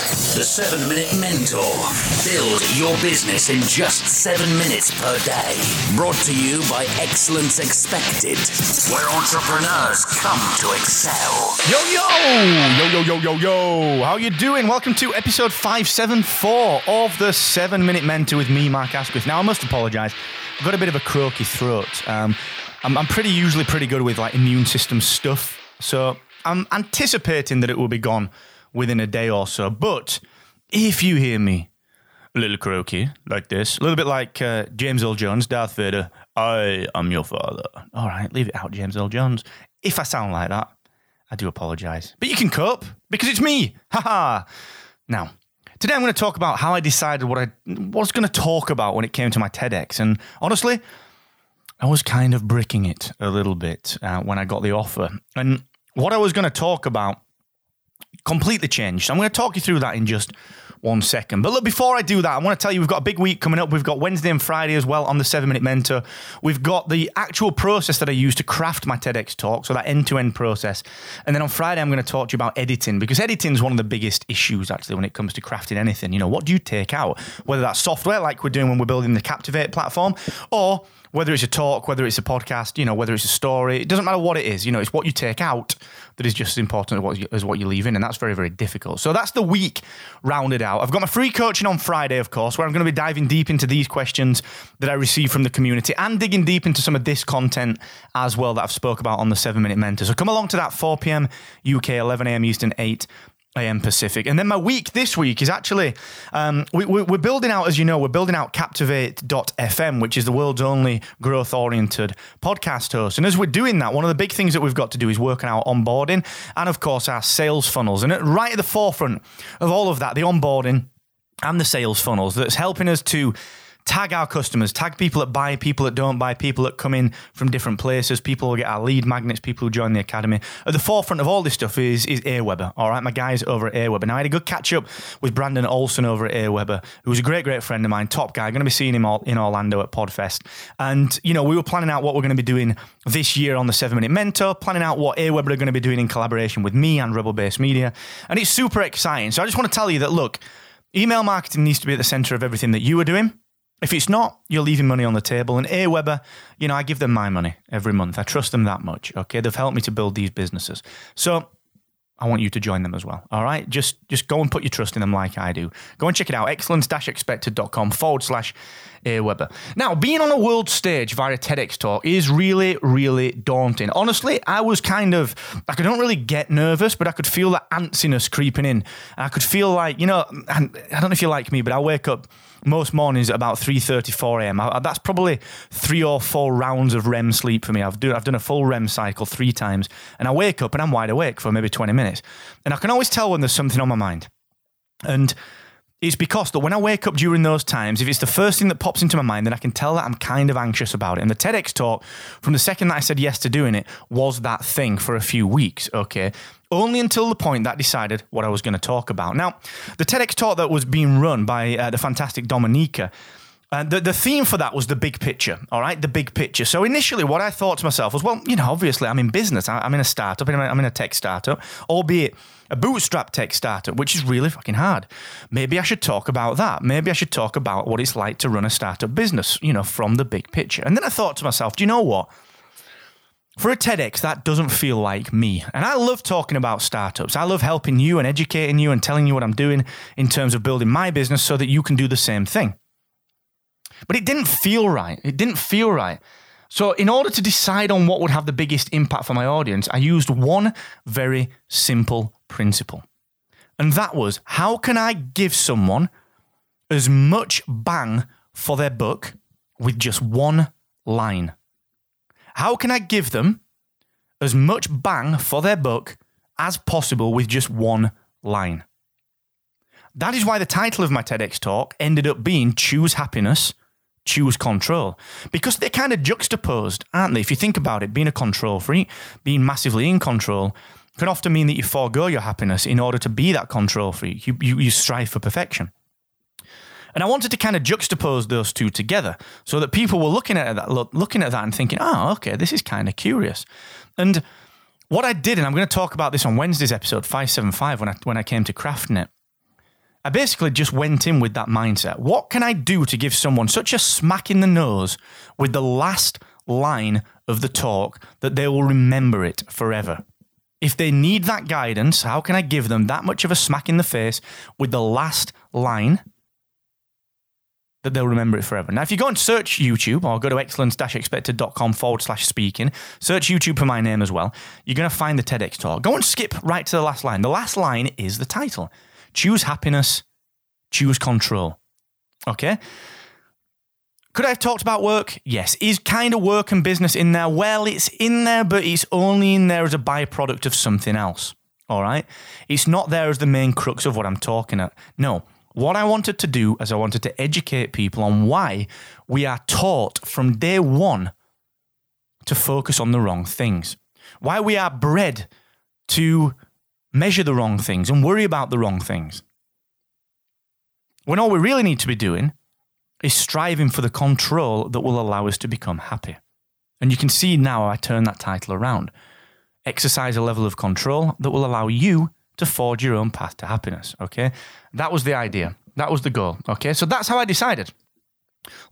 The 7 Minute Mentor. Build your business in just 7 minutes per day. Brought to you by Excellence Expected, where entrepreneurs come to excel. Yo yo! Yo yo yo yo yo! How you doing? Welcome to episode 574 of the 7 Minute Mentor with me, Mark Asquith. Now I must apologise. I've got a bit of a croaky throat. Um, I'm, I'm pretty usually pretty good with like immune system stuff. So I'm anticipating that it will be gone within a day or so. But if you hear me a little croaky like this, a little bit like uh, James Earl Jones, Darth Vader, I am your father. All right, leave it out, James Earl Jones. If I sound like that, I do apologise. But you can cope because it's me. Haha. now, today I'm going to talk about how I decided what I was going to talk about when it came to my TEDx. And honestly, I was kind of bricking it a little bit uh, when I got the offer. And what I was going to talk about completely changed. I'm going to talk you through that in just one second. But look, before I do that, I want to tell you we've got a big week coming up. We've got Wednesday and Friday as well on the seven minute mentor. We've got the actual process that I use to craft my TEDx talk, so that end to end process. And then on Friday, I'm going to talk to you about editing because editing is one of the biggest issues actually when it comes to crafting anything. You know, what do you take out? Whether that's software like we're doing when we're building the Captivate platform or whether it's a talk, whether it's a podcast, you know, whether it's a story, it doesn't matter what it is. You know, it's what you take out that is just as important as what you, as what you leave in, and that's very, very difficult. So that's the week rounded out. I've got my free coaching on Friday, of course, where I'm going to be diving deep into these questions that I receive from the community and digging deep into some of this content as well that I've spoke about on the Seven Minute Mentor. So come along to that 4 p.m. UK, 11 a.m. Eastern, 8 AM Pacific. And then my week this week is actually, um, we, are building out, as you know, we're building out Captivate.fm, which is the world's only growth oriented podcast host. And as we're doing that, one of the big things that we've got to do is working out onboarding and, of course, our sales funnels. And right at the forefront of all of that, the onboarding and the sales funnels that's helping us to tag our customers, tag people that buy, people that don't buy, people that come in from different places, people who get our lead magnets, people who join the academy. At the forefront of all this stuff is is Aweber. All right, my guys over at Aweber. Now I had a good catch up with Brandon Olson over at Aweber, who's a great, great friend of mine, top guy. Going to be seeing him all in Orlando at Podfest, and you know we were planning out what we're going to be doing this year on the Seven Minute Mentor, planning out what Aweber are going to be doing in collaboration with me and Rebel Base Media, and it's super exciting. So I just want to tell you that look. Email marketing needs to be at the center of everything that you are doing. If it's not, you're leaving money on the table. And Aweber, you know, I give them my money every month. I trust them that much. Okay. They've helped me to build these businesses. So I want you to join them as well. All right. Just just go and put your trust in them like I do. Go and check it out. Excellence-expected.com forward slash Uh, Aweber. Now, being on a world stage via TEDx talk is really, really daunting. Honestly, I was kind of, I not really get nervous, but I could feel that antsiness creeping in. I could feel like, you know, I don't know if you like me, but I wake up most mornings at about 3.34 a.m. That's probably three or four rounds of REM sleep for me. I've, do, I've done a full REM cycle three times, and I wake up and I'm wide awake for maybe 20 minutes. And I can always tell when there's something on my mind. And it's because that when I wake up during those times, if it's the first thing that pops into my mind, then I can tell that I'm kind of anxious about it. And the TEDx talk, from the second that I said yes to doing it, was that thing for a few weeks, okay? Only until the point that I decided what I was going to talk about. Now, the TEDx talk that was being run by uh, the fantastic Dominica, uh, the, the theme for that was the big picture, all right? The big picture. So initially, what I thought to myself was, well, you know, obviously I'm in business. I, am in a startup, I'm in a tech startup, albeit a bootstrap tech startup, which is really fucking hard. Maybe I should talk about that. Maybe I should talk about what it's like to run a startup business, you know, from the big picture. And then I thought to myself, do you know what? For a TEDx, that doesn't feel like me. And I love talking about startups. I love helping you and educating you and telling you what I'm doing in terms of building my business so that you can do the same thing. But it didn't feel right. It didn't feel right. So, in order to decide on what would have the biggest impact for my audience, I used one very simple principle. And that was how can I give someone as much bang for their buck with just one line? How can I give them as much bang for their buck as possible with just one line? That is why the title of my TEDx talk ended up being Choose Happiness choose control because they're kind of juxtaposed, aren't they? If you think about it, being a control freak, being massively in control, can often mean that you forego your happiness in order to be that control freak. You, you, you strive for perfection. And I wanted to kind of juxtapose those two together so that people were looking at that, looking at that and thinking, oh, okay, this is kind of curious. And what I did, and I'm going to talk about this on Wednesday's episode 575 when I, when I came to crafting it, I basically just went in with that mindset. What can I do to give someone such a smack in the nose with the last line of the talk that they will remember it forever? If they need that guidance, how can I give them that much of a smack in the face with the last line that they'll remember it forever? Now, if you go and search YouTube or go to excellence-expected.com forward slash speaking, search YouTube for my name as well, you're going to find the TEDx talk. Go and skip right to the last line. The last line is the title. Choose happiness, choose control. Okay? Could I have talked about work? Yes. Is kind of work and business in there? Well, it's in there, but it's only in there as a byproduct of something else. All right? It's not there as the main crux of what I'm talking at. No. What I wanted to do is I wanted to educate people on why we are taught from day one to focus on the wrong things. Why we are bred to measure the wrong things and worry about the wrong things. When all we really need to be doing is striving for the control that will allow us to become happy. And you can see now I turn that title around. Exercise a level of control that will allow you to forge your own path to happiness. Okay. That was the idea. That was the goal. Okay. So that's how I decided.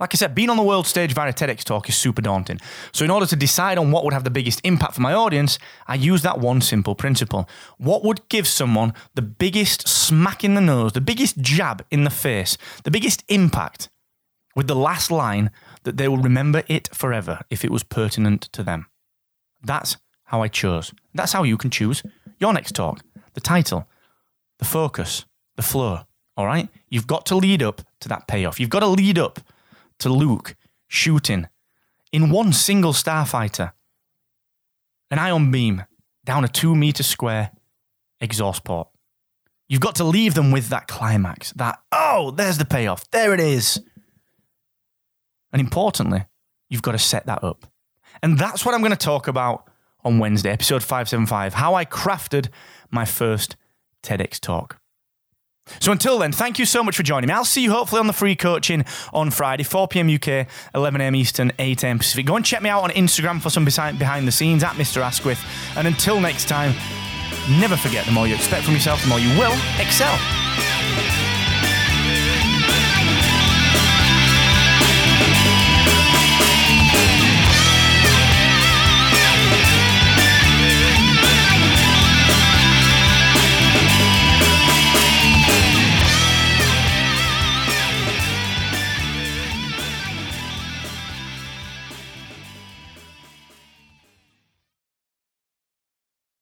Like I said, being on the world stage via a TEDx talk is super daunting. So, in order to decide on what would have the biggest impact for my audience, I use that one simple principle. What would give someone the biggest smack in the nose, the biggest jab in the face, the biggest impact with the last line that they will remember it forever if it was pertinent to them? That's how I chose. That's how you can choose your next talk the title, the focus, the flow. All right? You've got to lead up to that payoff. You've got to lead up to Luke shooting in one single starfighter an ion beam down a two meter square exhaust port. You've got to leave them with that climax, that, oh, there's the payoff, there it is. And importantly, you've got to set that up. And that's what I'm going to talk about on Wednesday, episode 575 how I crafted my first TEDx talk. So until then, thank you so much for joining me. I'll see you hopefully on the free coaching on Friday, 4 p.m. UK, 11 a.m. Eastern, 8 a.m. Pacific. Go and check me out on Instagram for some behind the scenes at Mr. Asquith. And until next time, never forget the more you expect from yourself, the more you will excel.